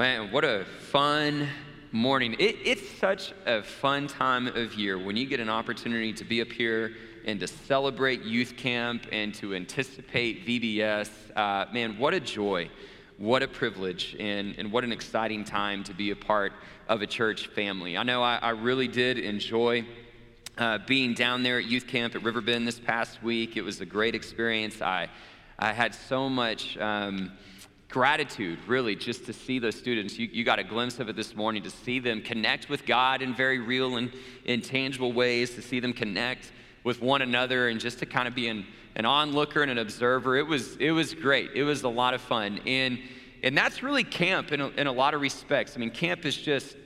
Man, what a fun morning. It, it's such a fun time of year when you get an opportunity to be up here and to celebrate youth camp and to anticipate VBS. Uh, man, what a joy. What a privilege and, and what an exciting time to be a part of a church family. I know I, I really did enjoy uh, being down there at youth camp at Riverbend this past week. It was a great experience. I, I had so much. Um, gratitude, really, just to see those students. You, you, got a glimpse of it this morning, to see them connect with God in very real and intangible ways, to see them connect with one another, and just to kind of be an, an onlooker and an observer. It was, it was great. It was a lot of fun. And, and that's really camp in a, in a lot of respects. I mean, camp is just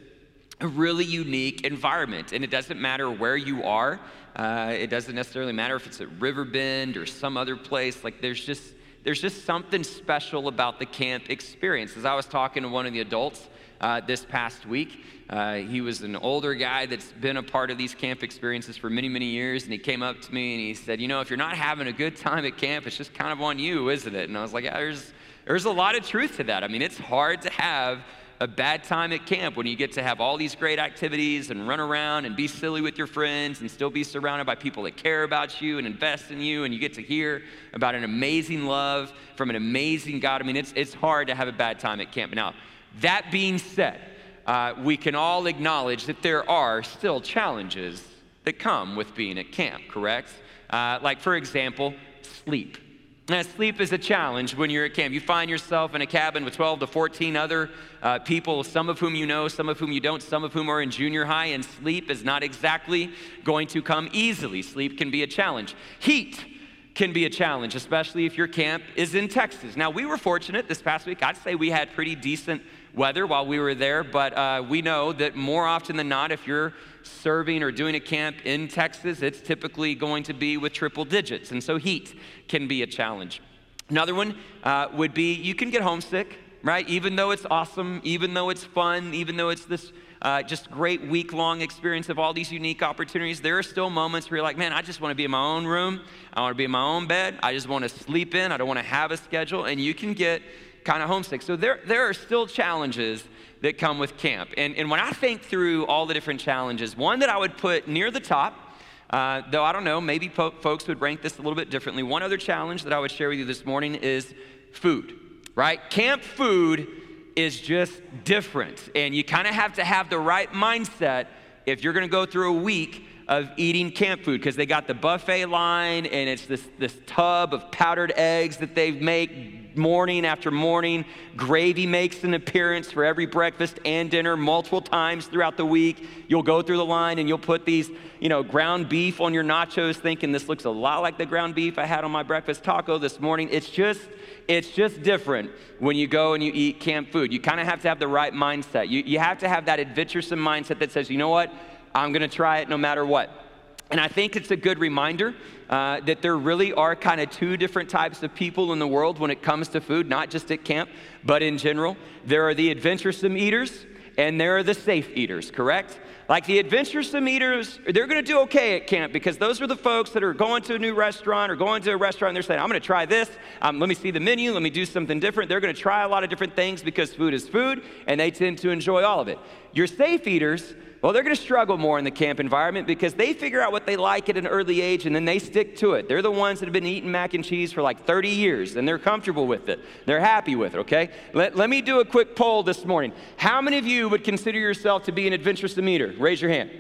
a really unique environment, and it doesn't matter where you are. Uh, it doesn't necessarily matter if it's at Riverbend or some other place. Like, there's just there's just something special about the camp experience. As I was talking to one of the adults uh, this past week, uh, he was an older guy that's been a part of these camp experiences for many, many years, and he came up to me and he said, You know, if you're not having a good time at camp, it's just kind of on you, isn't it? And I was like, Yeah, there's, there's a lot of truth to that. I mean, it's hard to have a bad time at camp when you get to have all these great activities and run around and be silly with your friends and still be surrounded by people that care about you and invest in you and you get to hear about an amazing love from an amazing God. I mean, it's, it's hard to have a bad time at camp. Now, that being said, uh, we can all acknowledge that there are still challenges that come with being at camp, correct? Uh, like, for example, sleep. Now, sleep is a challenge when you're at camp. You find yourself in a cabin with 12 to 14 other uh, people, some of whom you know, some of whom you don't, some of whom are in junior high, and sleep is not exactly going to come easily. Sleep can be a challenge. Heat can be a challenge, especially if your camp is in Texas. Now, we were fortunate this past week. I'd say we had pretty decent weather while we were there, but uh, we know that more often than not, if you're serving or doing a camp in Texas, it's typically going to be with triple digits. And so heat can be a challenge. Another one uh, would be you can get homesick, right? Even though it's awesome, even though it's fun, even though it's this uh, just great week long experience of all these unique opportunities, there are still moments where you're like, man, I just want to be in my own room. I want to be in my own bed. I just want to sleep in. I don't want to have a schedule. And you can get kind of homesick. So there, there are still challenges that come with camp. And, and when I think through all the different challenges, one that I would put near the top, uh, though I don't know, maybe po- folks would rank this a little bit differently. One other challenge that I would share with you this morning is food, right? Camp food is just different. And you kind of have to have the right mindset if you're going to go through a week of eating camp food because they got the buffet line and it's this, this tub of powdered eggs that they make morning after morning. Gravy makes an appearance for every breakfast and dinner multiple times throughout the week. You'll go through the line and you'll put these, you know, ground beef on your nachos thinking this looks a lot like the ground beef I had on my breakfast taco this morning. It's just it's just different when you go and you eat camp food. You kind of have to have the right mindset. You, you have to have that adventuresome mindset that says, you know what? I'm going to try it no matter what. And I think it's a good reminder uh, that there really are kind of two different types of people in the world when it comes to food, not just at camp, but in general. There are the adventuresome eaters and there are the safe eaters, correct? Like the adventuresome eaters, they're going to do okay at camp because those are the folks that are going to a new restaurant or going to a restaurant and they're saying, I'm going to try this. Um, let me see the menu. Let me do something different. They're going to try a lot of different things because food is food and they tend to enjoy all of it. Your safe eaters, well, they're going to struggle more in the camp environment because they figure out what they like at an early age and then they stick to it. They're the ones that have been eating mac and cheese for like 30 years and they're comfortable with it. They're happy with it, okay? Let, let me do a quick poll this morning. How many of you would consider yourself to be an adventurous eater? Raise your hand.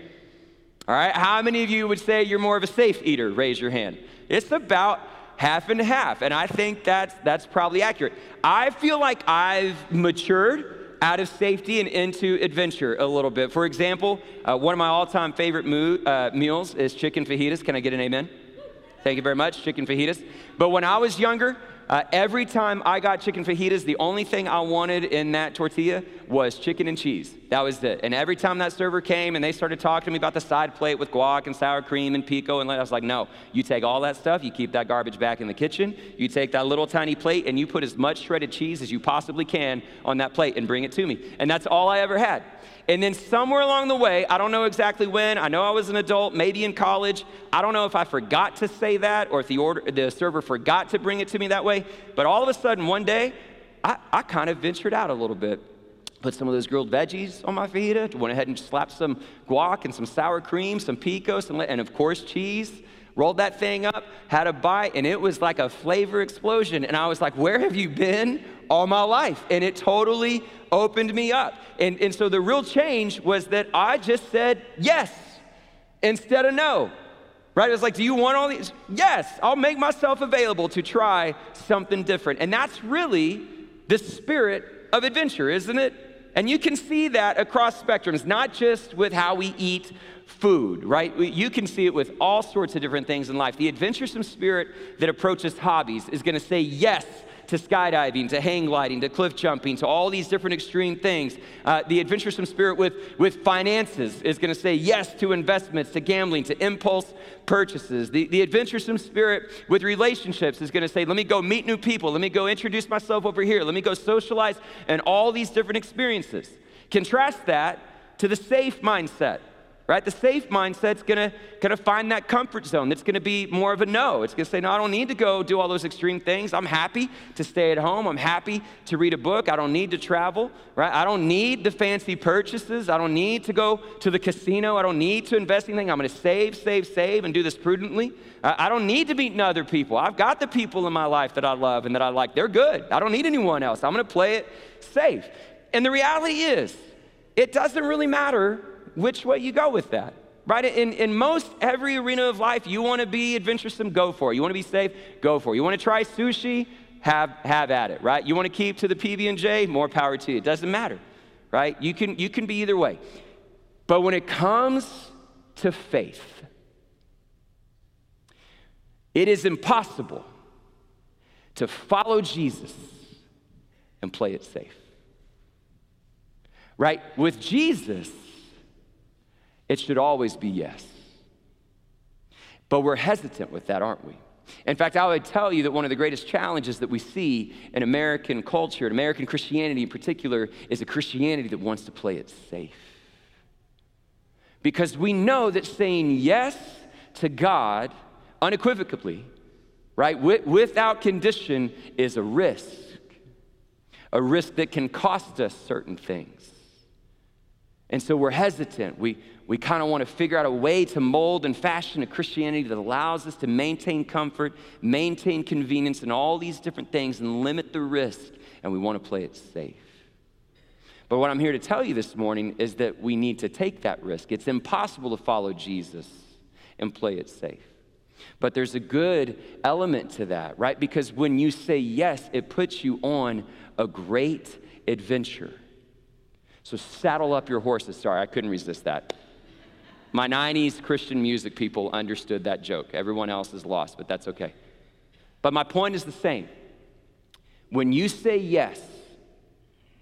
All right, how many of you would say you're more of a safe eater? Raise your hand. It's about half and half, and I think that's, that's probably accurate. I feel like I've matured out of safety and into adventure a little bit. For example, uh, one of my all time favorite uh, meals is chicken fajitas. Can I get an amen? Thank you very much, chicken fajitas. But when I was younger, uh, every time I got chicken fajitas, the only thing I wanted in that tortilla was chicken and cheese. That was it. And every time that server came and they started talking to me about the side plate with guac and sour cream and pico, and I was like, no, you take all that stuff, you keep that garbage back in the kitchen, you take that little tiny plate, and you put as much shredded cheese as you possibly can on that plate and bring it to me. And that's all I ever had. And then somewhere along the way, I don't know exactly when, I know I was an adult, maybe in college. I don't know if I forgot to say that or if the, order, the server forgot to bring it to me that way. But all of a sudden, one day, I, I kind of ventured out a little bit. put some of those grilled veggies on my fajita, went ahead and slapped some guac and some sour cream, some pico, some, and of course cheese. Rolled that thing up, had a bite, and it was like a flavor explosion. And I was like, Where have you been all my life? And it totally opened me up. And, and so the real change was that I just said yes instead of no. Right? It was like, do you want all these? Yes, I'll make myself available to try something different. And that's really the spirit of adventure, isn't it? And you can see that across spectrums, not just with how we eat food, right? You can see it with all sorts of different things in life. The adventuresome spirit that approaches hobbies is going to say yes to skydiving, to hang gliding, to cliff jumping, to all these different extreme things. Uh, the adventuresome spirit with, with finances is going to say yes to investments, to gambling, to impulse purchases. The, the adventuresome spirit with relationships is going to say, let me go meet new people, let me go introduce myself over here, let me go socialize, and all these different experiences. Contrast that to the safe mindset right? The safe mindset's gonna, gonna find that comfort zone that's gonna be more of a no. It's gonna say, no, I don't need to go do all those extreme things. I'm happy to stay at home. I'm happy to read a book. I don't need to travel, right? I don't need the fancy purchases. I don't need to go to the casino. I don't need to invest anything. I'm gonna save, save, save, and do this prudently. I, I don't need to meet other people. I've got the people in my life that I love and that I like. They're good. I don't need anyone else. I'm gonna play it safe. And the reality is, it doesn't really matter which way you go with that. Right? In, in most every arena of life, you want to be adventuresome, go for it. You want to be safe, go for it. You want to try sushi, have, have at it, right? You want to keep to the PB&J, more power to you. It doesn't matter, right? You can, you can be either way. But when it comes to faith, it is impossible to follow Jesus and play it safe. Right? With Jesus, it should always be yes. But we're hesitant with that, aren't we? In fact, I would tell you that one of the greatest challenges that we see in American culture, in American Christianity in particular, is a Christianity that wants to play it safe. Because we know that saying yes to God unequivocally, right, without condition, is a risk. A risk that can cost us certain things. And so we're hesitant. We, we kind of want to figure out a way to mold and fashion a Christianity that allows us to maintain comfort, maintain convenience, and all these different things and limit the risk, and we want to play it safe. But what I'm here to tell you this morning is that we need to take that risk. It's impossible to follow Jesus and play it safe. But there's a good element to that, right? Because when you say yes, it puts you on a great adventure. So saddle up your horses. Sorry, I couldn't resist that. My 90s Christian music people understood that joke. Everyone else is lost, but that's okay. But my point is the same. When you say yes,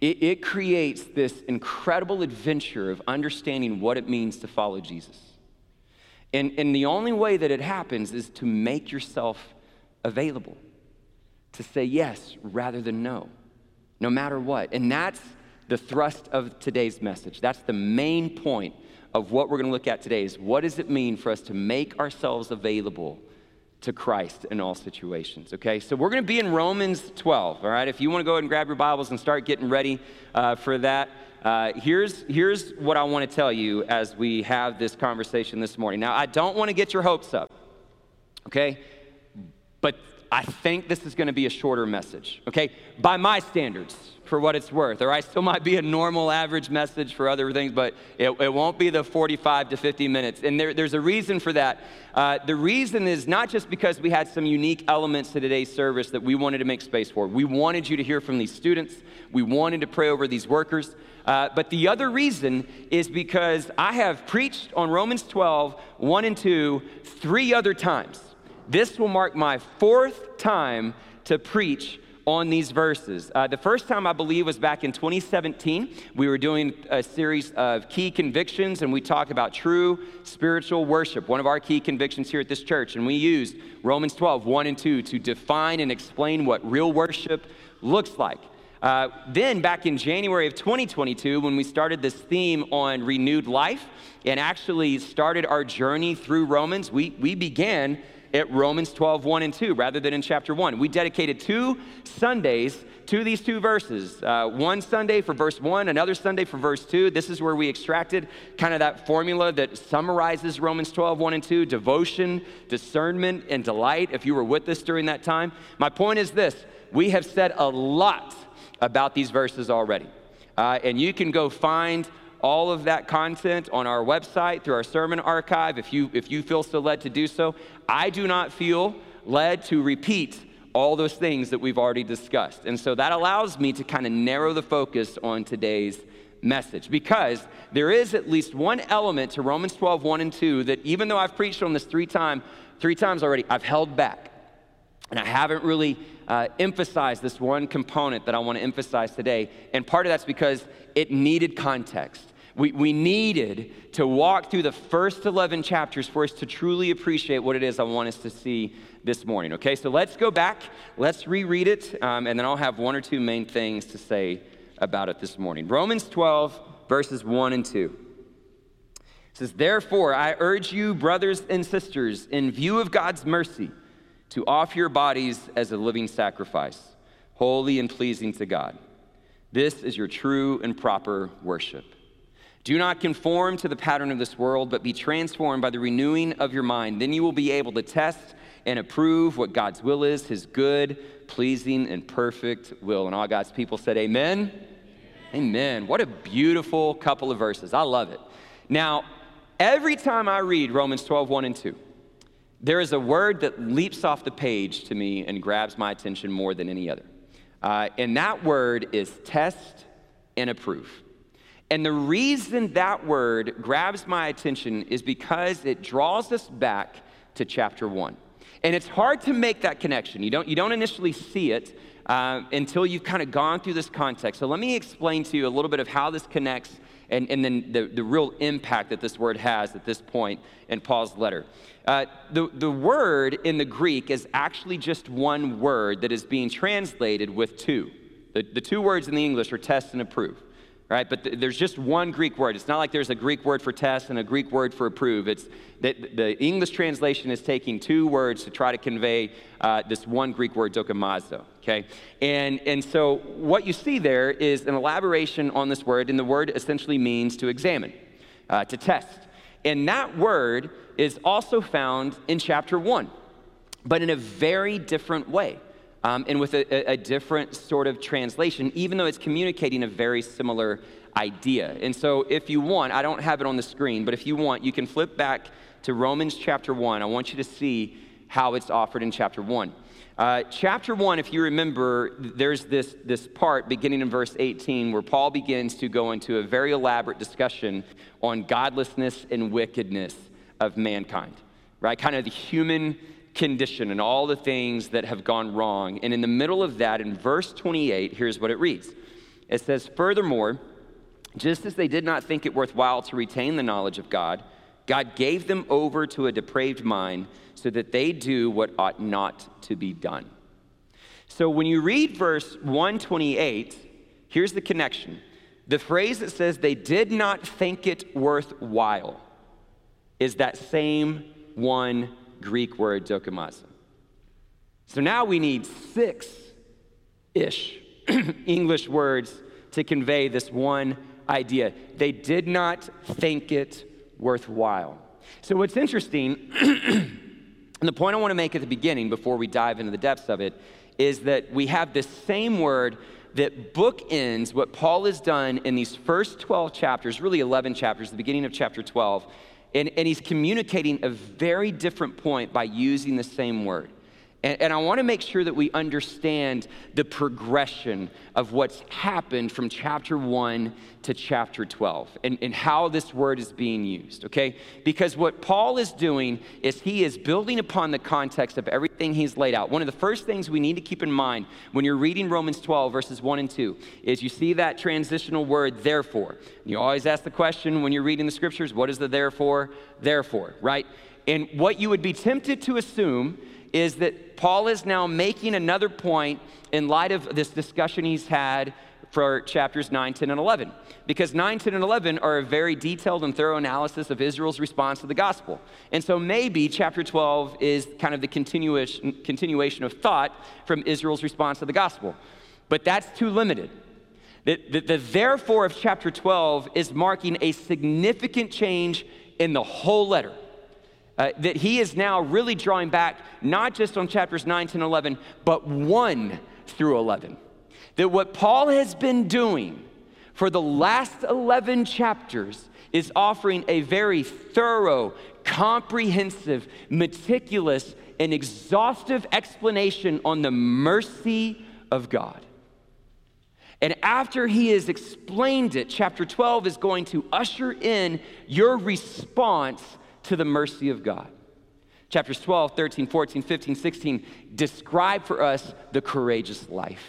it, it, creates this incredible adventure of understanding what it means to follow Jesus. And, and the only way that it happens is to make yourself available, to say yes rather than no, no matter what. And that's the thrust of today's message. That's the main point of what we're going to look at today is what does it mean for us to make ourselves available to Christ in all situations, okay? So we're going to be in Romans 12, all right? If you want to go ahead and grab your Bibles and start getting ready uh, for that, uh, here's, here's what I want to tell you as we have this conversation this morning. Now, I don't want to get your hopes up, okay? But I think this is going to be a shorter message, okay? By my standards, for what it's worth. Or I still might be a normal average message for other things, but it, it won't be the 45 to 50 minutes. And there, there's a reason for that. Uh, the reason is not just because we had some unique elements to today's service that we wanted to make space for. We wanted you to hear from these students, we wanted to pray over these workers. Uh, but the other reason is because I have preached on Romans 12, 1 and 2, three other times. This will mark my fourth time to preach on these verses. Uh, the first time, I believe, was back in 2017. We were doing a series of key convictions, and we talked about true spiritual worship, one of our key convictions here at this church. And we used Romans 12, 1 and 2 to define and explain what real worship looks like. Uh, then, back in January of 2022, when we started this theme on renewed life and actually started our journey through Romans, we, we began at Romans 12, 1 and 2, rather than in chapter 1. We dedicated two Sundays to these two verses. Uh, one Sunday for verse 1, another Sunday for verse 2. This is where we extracted kind of that formula that summarizes Romans 12, 1 and 2 devotion, discernment, and delight. If you were with us during that time, my point is this we have said a lot about these verses already. Uh, and you can go find all of that content on our website through our sermon archive if you, if you feel so led to do so. I do not feel led to repeat all those things that we've already discussed. And so that allows me to kind of narrow the focus on today's message because there is at least one element to Romans 12, 1 and 2 that even though I've preached on this three, time, three times already, I've held back. And I haven't really uh, emphasized this one component that I want to emphasize today. And part of that's because it needed context. We, we needed to walk through the first 11 chapters for us to truly appreciate what it is I want us to see this morning. Okay, so let's go back, let's reread it, um, and then I'll have one or two main things to say about it this morning. Romans 12, verses 1 and 2. It says, Therefore, I urge you, brothers and sisters, in view of God's mercy, to offer your bodies as a living sacrifice, holy and pleasing to God. This is your true and proper worship. Do not conform to the pattern of this world, but be transformed by the renewing of your mind. Then you will be able to test and approve what God's will is, his good, pleasing, and perfect will. And all God's people said, Amen. Amen. Amen. What a beautiful couple of verses. I love it. Now, every time I read Romans 12, 1 and 2, there is a word that leaps off the page to me and grabs my attention more than any other. Uh, and that word is test and approve. And the reason that word grabs my attention is because it draws us back to chapter one. And it's hard to make that connection. You don't, you don't initially see it uh, until you've kind of gone through this context. So let me explain to you a little bit of how this connects and, and then the, the real impact that this word has at this point in Paul's letter. Uh, the, the word in the Greek is actually just one word that is being translated with two. The, the two words in the English are test and approve right? But th- there's just one Greek word. It's not like there's a Greek word for test and a Greek word for approve. It's that the English translation is taking two words to try to convey uh, this one Greek word, dokimazo, okay? And, and so what you see there is an elaboration on this word, and the word essentially means to examine, uh, to test. And that word is also found in chapter one, but in a very different way um, and with a, a, different sort of translation, even though it's communicating a very similar idea. And so, if you want, I don't have it on the screen, but if you want, you can flip back to Romans chapter 1. I want you to see how it's offered in chapter 1. Uh, chapter 1, if you remember, there's this, this part beginning in verse 18 where Paul begins to go into a very elaborate discussion on godlessness and wickedness of mankind, right? Kind of the human condition and all the things that have gone wrong. And in the middle of that, in verse 28, here's what it reads It says, Furthermore, just as they did not think it worthwhile to retain the knowledge of God, God gave them over to a depraved mind so that they do what ought not to be done. So when you read verse 128, here's the connection. The phrase that says they did not think it worthwhile is that same one Greek word dokimazo. So now we need six ish English words to convey this one idea. They did not think it worthwhile. So, what's interesting, and the point I want to make at the beginning before we dive into the depths of it, is that we have this same word that bookends what Paul has done in these first 12 chapters, really 11 chapters, the beginning of chapter 12, and, and he's communicating a very different point by using the same word. And, and I want to make sure that we understand the progression of what's happened from chapter 1 to chapter 12 and, and how this word is being used, okay? Because what Paul is doing is he is building upon the context of everything he's laid out. One of the first things we need to keep in mind when you're reading Romans 12, verses 1 and 2, is you see that transitional word, therefore. You always ask the question when you're reading the scriptures, what is the therefore? Therefore, right? And what you would be tempted to assume is that Paul is now making another point in light of this discussion he's had for chapters 9, 10, and 11. Because 9, 10, and 11 are a very detailed and thorough analysis of Israel's response to the gospel. And so maybe chapter 12 is kind of the continuation, of thought from Israel's response to the gospel. but that's too limited. The, the, the therefore of chapter 12 is marking a significant change in the whole letter. Uh, that he is now really drawing back not just on chapters 9, 10, 11, but 1 through 11. That what Paul has been doing for the last 11 chapters is offering a very thorough, comprehensive, meticulous, and exhaustive explanation on the mercy of God. And after he has explained it, chapter 12 is going to usher in your response to the mercy of God. Chapters 12, 13, 14, 15, 16 describe for us the courageous life,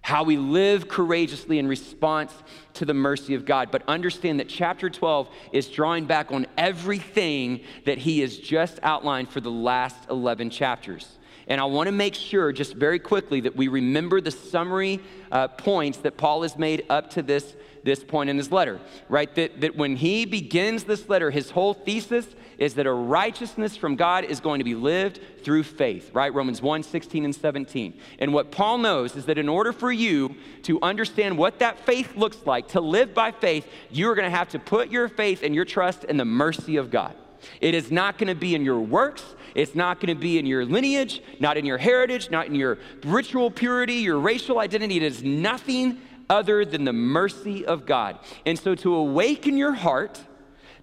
how we live courageously in response to the mercy of God. But understand that chapter 12 is drawing back on everything that he has just outlined for the last 11 chapters. And I want to make sure, just very quickly, that we remember the summary uh, points that Paul has made up to this, this point in his letter, right? That, that when he begins this letter, his whole thesis is that a righteousness from God is going to be lived through faith, right? Romans 1 16 and 17. And what Paul knows is that in order for you to understand what that faith looks like, to live by faith, you're going to have to put your faith and your trust in the mercy of God. It is not going to be in your works. It's not going to be in your lineage, not in your heritage, not in your ritual purity, your racial identity. It is nothing other than the mercy of God. And so, to awaken your heart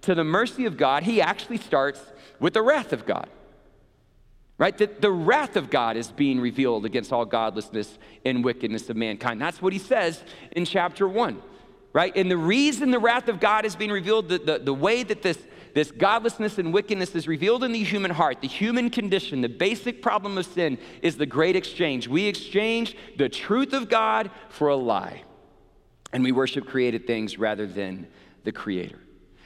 to the mercy of God, he actually starts with the wrath of God. Right? That the wrath of God is being revealed against all godlessness and wickedness of mankind. That's what he says in chapter one. Right? And the reason the wrath of God is being revealed, the, the, the way that this this godlessness and wickedness is revealed in the human heart. The human condition, the basic problem of sin is the great exchange. We exchange the truth of God for a lie, and we worship created things rather than the Creator.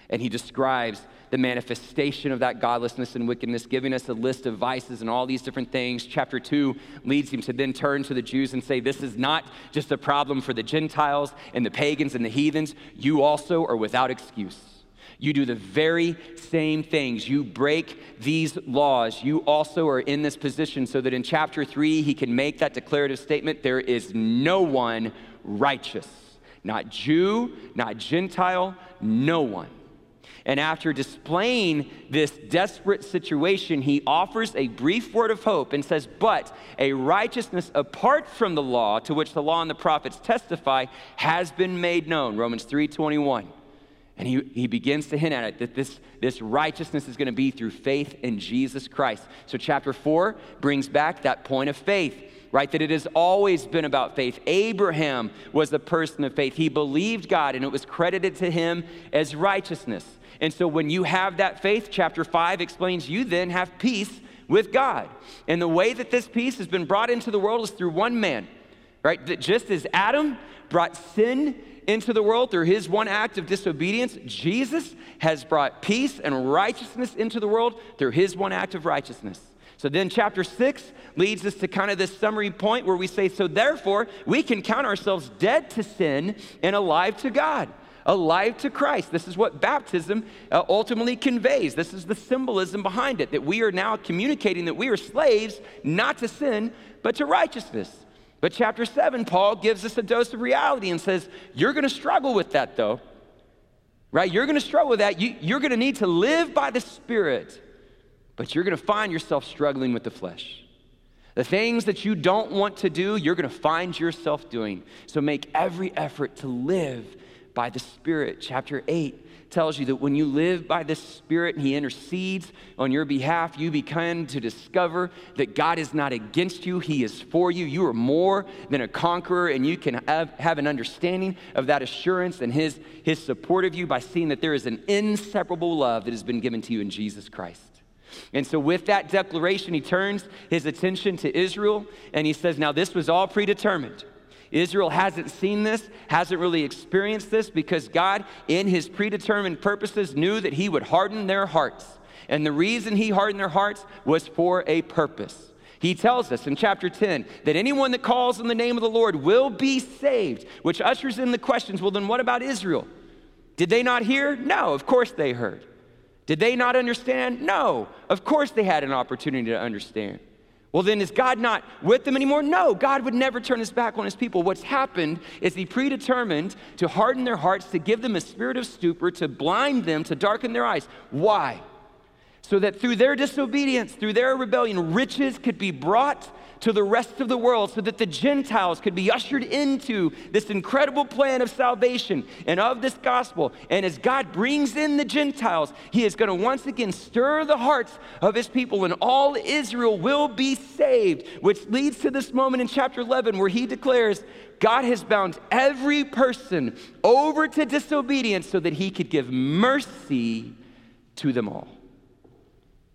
And he describes the manifestation of that godlessness and wickedness, giving us a list of vices and all these different things. Chapter 2 leads him to then turn to the Jews and say, This is not just a problem for the Gentiles and the pagans and the heathens. You also are without excuse. You do the very same things. You break these laws. You also are in this position so that in chapter three, he can make that declarative statement there is no one righteous. Not Jew, not Gentile, no one. And after displaying this desperate situation, he offers a brief word of hope and says, But a righteousness apart from the law, to which the law and the prophets testify, has been made known. Romans 3 21. And he, he begins to hint at it that this, this righteousness is going to be through faith in Jesus Christ. So, chapter four brings back that point of faith, right? That it has always been about faith. Abraham was a person of faith. He believed God, and it was credited to him as righteousness. And so, when you have that faith, chapter five explains you then have peace with God. And the way that this peace has been brought into the world is through one man, right? That just as Adam brought sin into the world through his one act of disobedience, Jesus has brought peace and righteousness into the world through his one act of righteousness. So then, chapter six leads us to kind of this summary point where we say, So therefore, we can count ourselves dead to sin and alive to God, alive to Christ. This is what baptism uh, ultimately conveys. This is the symbolism behind it that we are now communicating that we are slaves not to sin, but to righteousness. But chapter 7, Paul gives us a dose of reality and says, You're going to struggle with that, though. Right? You're going to struggle with that. You, you're going to need to live by the Spirit, but you're going to find yourself struggling with the flesh. The things that you don't want to do, you're going to find yourself doing. So make every effort to live by the Spirit. Chapter 8 tells you that when you live by the Spirit and He intercedes on your behalf, you begin to discover that God is not against you, He is for you. You are more than a conqueror, and you can have, have an understanding of that assurance and his, his support of you by seeing that there is an inseparable love that has been given to you in Jesus Christ. And so, with that declaration, he turns his attention to Israel and he says, Now, this was all predetermined. Israel hasn't seen this, hasn't really experienced this because God, in his predetermined purposes, knew that he would harden their hearts. And the reason he hardened their hearts was for a purpose. He tells us in chapter 10 that anyone that calls on the name of the Lord will be saved, which ushers in the questions well, then what about Israel? Did they not hear? No, of course they heard. Did they not understand? No, of course they had an opportunity to understand. Well, then is God not with them anymore? No, God would never turn his back on his people. What's happened is he predetermined to harden their hearts, to give them a spirit of stupor, to blind them, to darken their eyes. Why? So that through their disobedience, through their rebellion, riches could be brought to the rest of the world so that the Gentiles could be ushered into this incredible plan of salvation and of this gospel. And as God brings in the Gentiles, He is going to once again stir the hearts of His people, and all Israel will be saved, which leads to this moment in chapter 11 where He declares, God has bound every person over to disobedience so that He could give mercy to them all.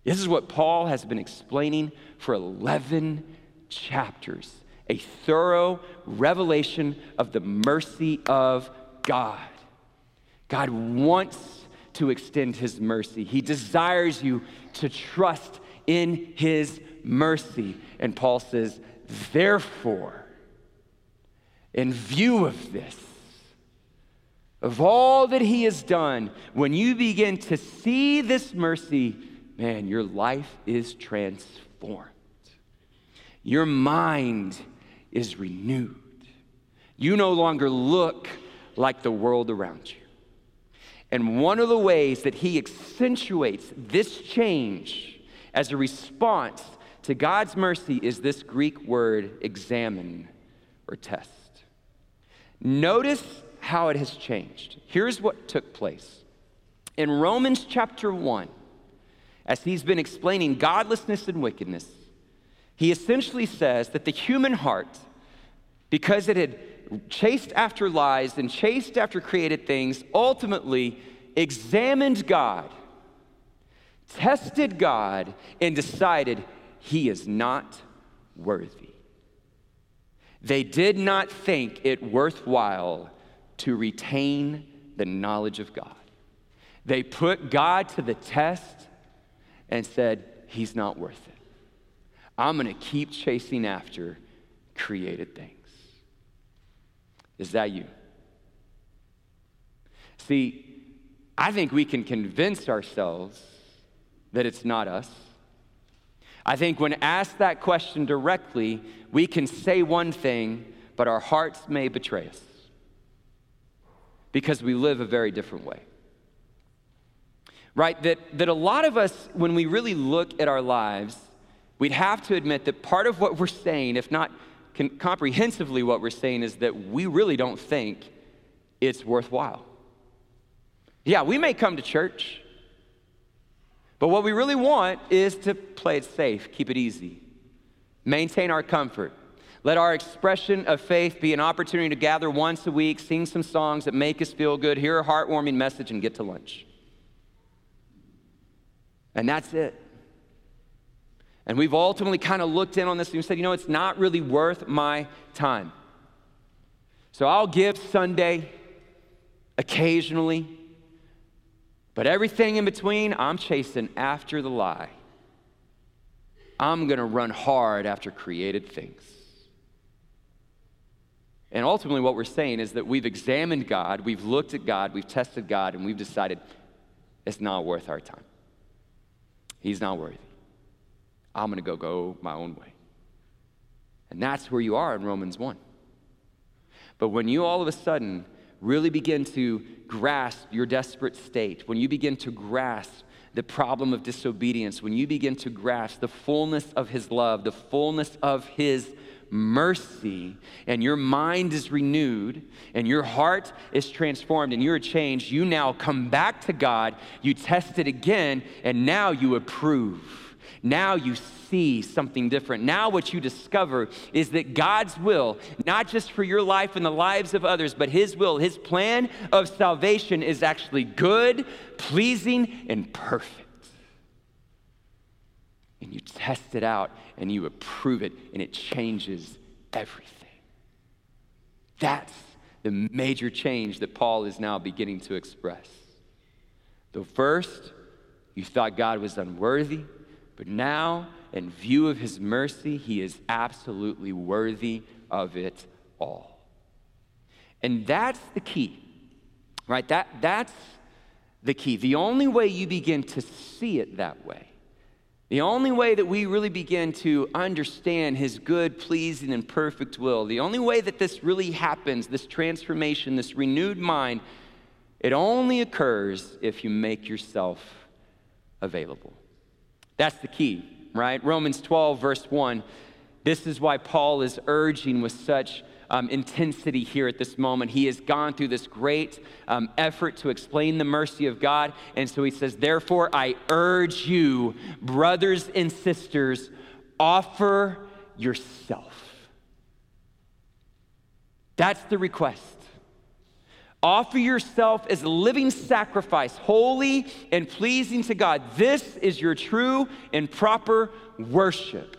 This is what Paul has been explaining for 11 chapters a thorough revelation of the mercy of God. God wants to extend his mercy, he desires you to trust in his mercy. And Paul says, therefore, in view of this, of all that he has done, when you begin to see this mercy, man, your life is transformed. Your mind is renewed. You no longer look like the world around you. And one of the ways that he accentuates this change as a response to God's mercy is this Greek word examine or test. Notice how it has changed. Here's what took place. In Romans chapter 1, as he's been explaining godlessness and wickedness, he essentially says that the human heart, because it had chased after lies and chased after created things, ultimately examined God, tested God, and decided he is not worthy. They did not think it worthwhile to retain the knowledge of God. They put God to the test and said, He's not worth it. I'm going to keep chasing after created things. Is that you? See, I think we can convince ourselves that it's not us. I think when asked that question directly, we can say one thing, but our hearts may betray us because we live a very different way. Right? That, that a lot of us, when we really look at our lives, we'd have to admit that part of what we're saying, if not comprehensively what we're saying, is that we really don't think it's worthwhile. Yeah, we may come to church, but what we really want is to play it safe, keep it easy, maintain our comfort. Let our expression of faith be an opportunity to gather once a week, sing some songs that make us feel good, hear a heartwarming message, and get to lunch. And that's it. And we've ultimately kind of looked in on this and said, you know, it's not really worth my time. So I'll give Sunday occasionally, but everything in between, I'm chasing after the lie. I'm going to run hard after created things. And ultimately, what we're saying is that we've examined God, we've looked at God, we've tested God, and we've decided it's not worth our time. He's not worthy. I'm going to go go my own way. And that's where you are in Romans 1. But when you all of a sudden really begin to grasp your desperate state, when you begin to grasp the problem of disobedience, when you begin to grasp the fullness of His love, the fullness of His mercy, and your mind is renewed, and your heart is transformed, and you're changed, you now come back to God, you test it again, and now you approve. Now you see something different. Now, what you discover is that God's will, not just for your life and the lives of others, but His will, His plan of salvation is actually good, pleasing, and perfect. And you test it out and you approve it, and it changes everything. That's the major change that Paul is now beginning to express. The first, you thought God was unworthy. But now, in view of his mercy, he is absolutely worthy of it all. And that's the key, right? That, that's the key. The only way you begin to see it that way The only way that we really begin to understand His good, pleasing, and perfect will, the only way that this really happens, this transformation, this renewed mind, it only occurs if you make yourself available. That's the key, right? Romans 12, verse 1. This is why Paul is urging with such um, intensity here at this moment. He has gone through this great um, effort to explain the mercy of God. And so he says, Therefore, I urge you, brothers and sisters, offer yourself. That's the request. Offer yourself as a living sacrifice, holy and pleasing to God. This is your true and proper worship.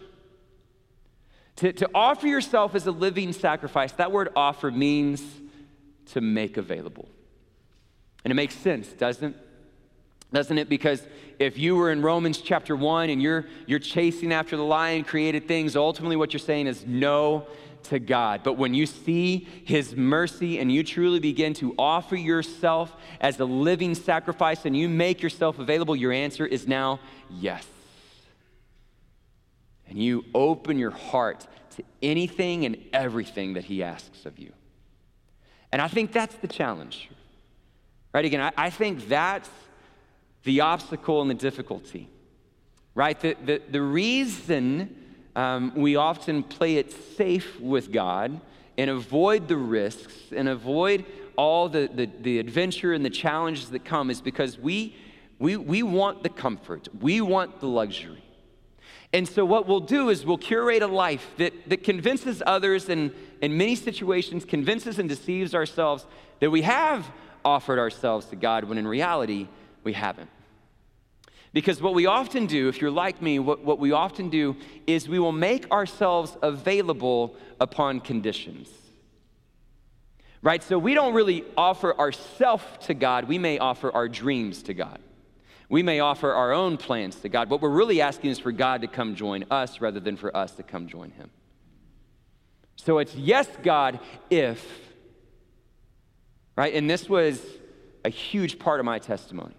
To, to offer yourself as a living sacrifice, that word offer means to make available. And it makes sense, doesn't it? Doesn't it? Because if you were in Romans chapter 1 and you're, you're chasing after the lion created things, ultimately what you're saying is no to God. But when you see his mercy and you truly begin to offer yourself as a living sacrifice and you make yourself available, your answer is now yes and you open your heart to anything and everything that He asks of you. And I think that's the challenge. Right? Again, I, I think that's the obstacle and the difficulty. Right? The, the, the reason um, we often play it safe with God and avoid the risks and avoid all the, the, the adventure and the challenges that come is because we, we, we want the comfort, we want the luxury. And so, what we'll do is we'll curate a life that, that convinces others and in many situations convinces and deceives ourselves that we have offered ourselves to God when in reality we haven't. Because what we often do, if you're like me, what, what we often do is we will make ourselves available upon conditions. Right? So we don't really offer ourselves to God, we may offer our dreams to God. We may offer our own plans to God. What we're really asking is for God to come join us rather than for us to come join Him. So it's yes, God, if, right? And this was a huge part of my testimony,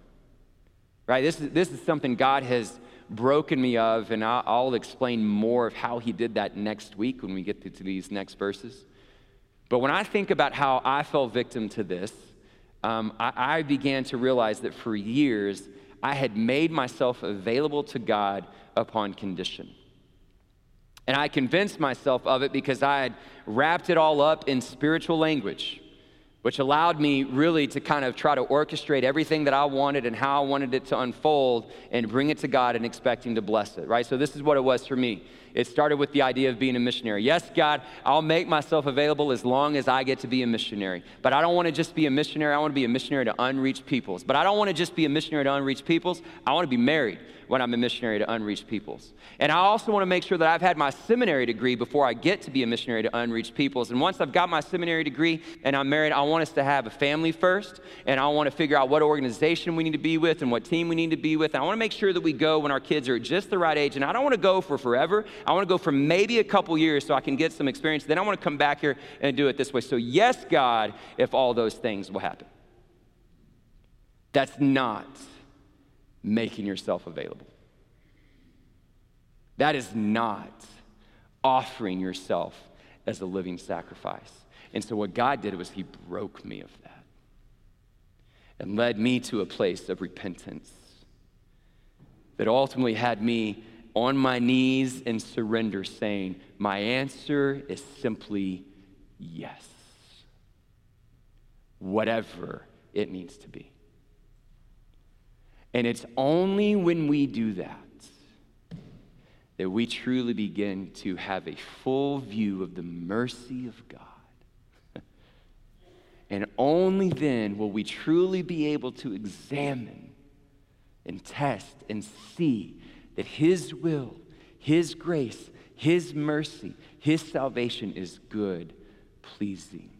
right? This is, this is something God has broken me of, and I'll, explain more of how He did that next week when we get to, to these next verses. But when I think about how I fell victim to this, um, I, I began to realize that for years, I had made myself available to God upon condition. And I convinced myself of it because I had wrapped it all up in spiritual language, which allowed me really to kind of try to orchestrate everything that I wanted and how I wanted it to unfold and bring it to God and expecting to bless it, right? So, this is what it was for me. It started with the idea of being a missionary. Yes, God, I'll make myself available as long as I get to be a missionary. But I don't want to just be a missionary. I want to be a missionary to unreached peoples. But I don't want to just be a missionary to unreached peoples. I want to be married when I'm a missionary to unreached peoples. And I also want to make sure that I've had my seminary degree before I get to be a missionary to unreached peoples. And once I've got my seminary degree and I'm married, I want us to have a family first. And I want to figure out what organization we need to be with and what team we need to be with. And I want to make sure that we go when our kids are just the right age. And I don't want to go for forever. I want to go for maybe a couple years so I can get some experience. Then I want to come back here and do it this way. So, yes, God, if all those things will happen. That's not making yourself available. That is not offering yourself as a living sacrifice. And so, what God did was He broke me of that and led me to a place of repentance that ultimately had me on my knees in surrender, saying, My answer is simply yes. Whatever it needs to be. And it's only when we do that that we truly begin to have a full view of the mercy of God. and only then will we truly be able to examine and test and see that His will, His grace, His mercy, His salvation is good, pleasing,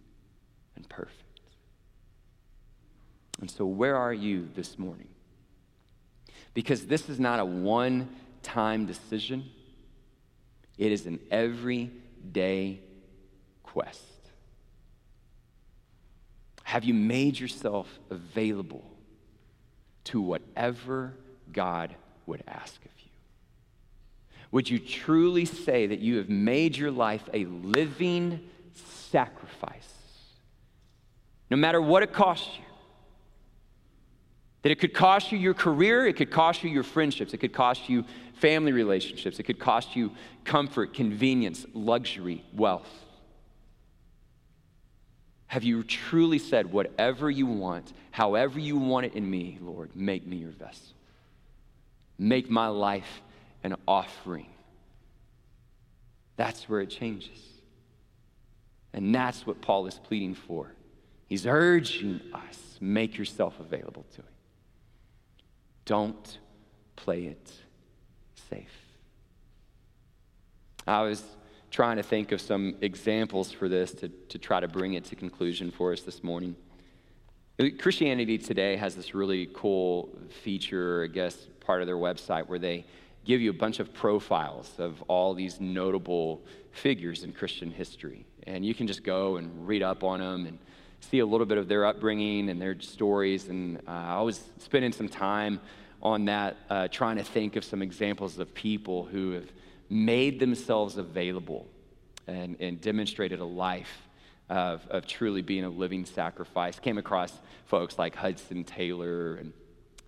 and perfect. And so, where are you this morning? Because this is not a one time decision, it is an everyday quest. Have you made yourself available to whatever God would ask of you? Would you truly say that you have made your life a living sacrifice? No matter what it costs you. That it could cost you your career, it could cost you your friendships, it could cost you family relationships, it could cost you comfort, convenience, luxury, wealth. Have you truly said, whatever you want, however you want it in me, Lord, make me your vessel? Make my life an offering. That's where it changes. And that's what Paul is pleading for. He's urging us make yourself available to Him. Don't play it safe. I was trying to think of some examples for this to, to try to bring it to conclusion for us this morning. Christianity Today has this really cool feature, I guess, part of their website where they give you a bunch of profiles of all these notable figures in Christian history. And you can just go and read up on them and see a little bit of their upbringing and their stories. And uh, I was spending some time on that, uh, trying to think of some examples of people who have made themselves available and, and demonstrated a life of, of truly being a living sacrifice. Came across folks like Hudson Taylor and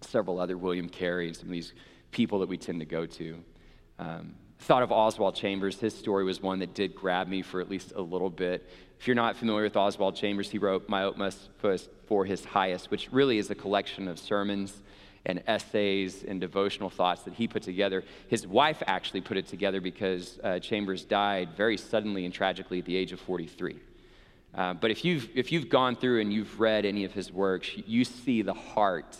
several other William Carey and some of these people that we tend to go to. Um, thought of Oswald Chambers. His story was one that did grab me for at least a little bit. If you're not familiar with Oswald Chambers, he wrote My Utmost for His Highest, which really is a collection of sermons and essays and devotional thoughts that he put together. His wife actually put it together because uh, Chambers died very suddenly and tragically at the age of 43. Uh, but if you've, if you've gone through and you've read any of his works, you see the heart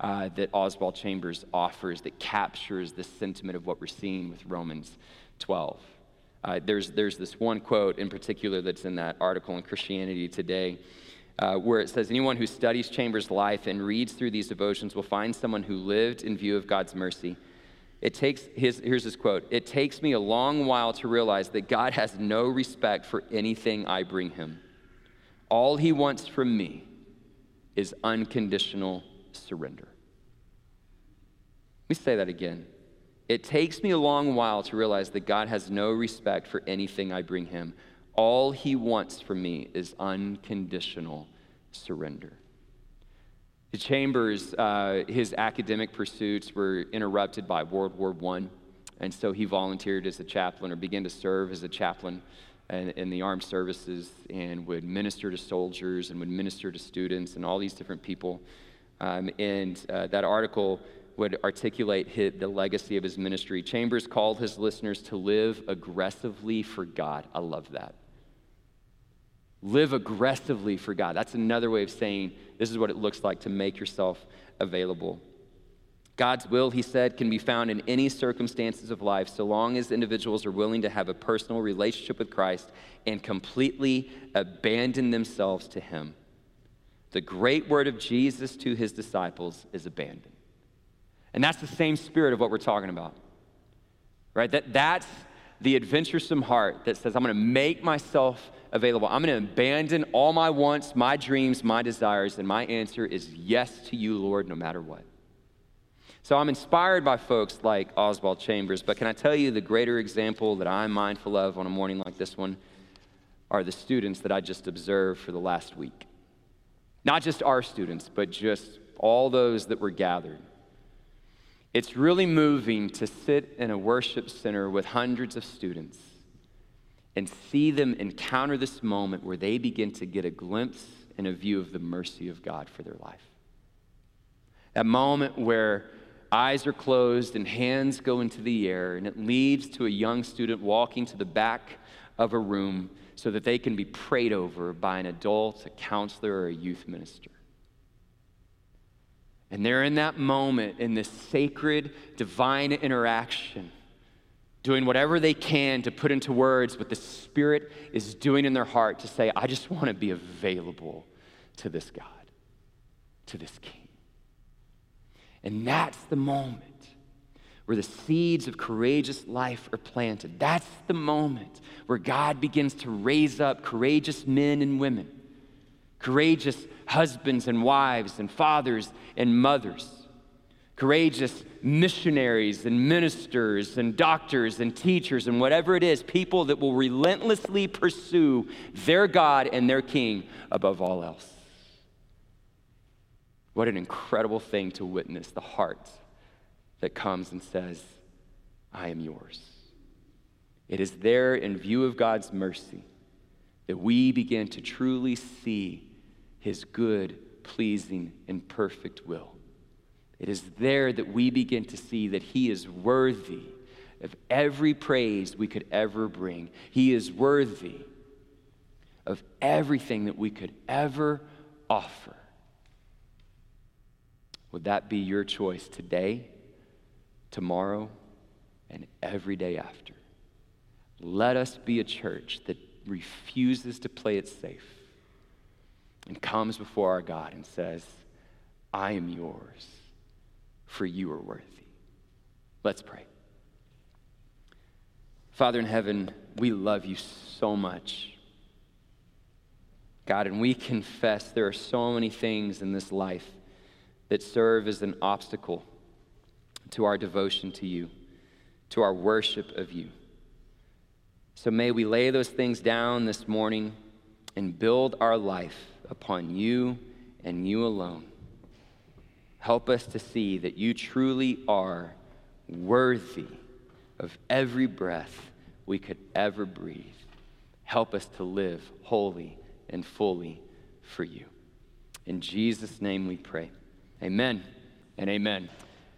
uh, that Oswald Chambers offers that captures the sentiment of what we're seeing with Romans 12. Uh, there's, there's this one quote in particular that's in that article in Christianity Today uh, where it says, Anyone who studies Chambers' life and reads through these devotions will find someone who lived in view of God's mercy. It takes, his, here's his quote It takes me a long while to realize that God has no respect for anything I bring him. All he wants from me is unconditional surrender. Let me say that again. It takes me a long while to realize that God has no respect for anything I bring him. All he wants from me is unconditional surrender. The Chambers, uh, his academic pursuits were interrupted by World War I, and so he volunteered as a chaplain or began to serve as a chaplain in, in the armed services and would minister to soldiers and would minister to students and all these different people. Um, and uh, that article would articulate his, the legacy of his ministry. Chambers called his listeners to live aggressively for God. I love that. Live aggressively for God. That's another way of saying this is what it looks like to make yourself available. God's will, he said, can be found in any circumstances of life so long as individuals are willing to have a personal relationship with Christ and completely abandon themselves to him. The great word of Jesus to his disciples is abandon. And that's the same spirit of what we're talking about. Right? That, that's the adventuresome heart that says, I'm going to make myself available. I'm going to abandon all my wants, my dreams, my desires, and my answer is yes to you, Lord, no matter what. So I'm inspired by folks like Oswald Chambers, but can I tell you the greater example that I'm mindful of on a morning like this one are the students that I just observed for the last week. Not just our students, but just all those that were gathered. It's really moving to sit in a worship center with hundreds of students and see them encounter this moment where they begin to get a glimpse and a view of the mercy of God for their life. That moment where eyes are closed and hands go into the air, and it leads to a young student walking to the back of a room so that they can be prayed over by an adult, a counselor, or a youth minister. And they're in that moment, in this sacred, divine interaction, doing whatever they can to put into words what the Spirit is doing in their heart to say, I just want to be available to this God, to this King. And that's the moment where the seeds of courageous life are planted. That's the moment where God begins to raise up courageous men and women, courageous husbands and wives and fathers and mothers courageous missionaries and ministers and doctors and teachers and whatever it is, people that will relentlessly pursue their God and their King above all else. What an incredible thing to witness the heart that comes and says, I am yours. It is there in view of God's mercy that we begin to truly see his good, pleasing, and perfect will. It is there that we begin to see that He is worthy of every praise we could ever bring. He is worthy of everything that we could ever offer. Would that be your choice today, tomorrow, and every day after? Let us be a church that refuses to play it safe and comes before our God and says, I am yours for you are worthy. Let's pray. Father in heaven, we love you so much. God, and we confess there are so many things in this life that serve as an obstacle to our devotion to you, to our worship of you. So may we lay those things down this morning and build our life upon you and you alone. Help us to see that you truly are worthy of every breath we could ever breathe. Help us to live wholly and fully for you. In Jesus' name we pray. Amen and amen.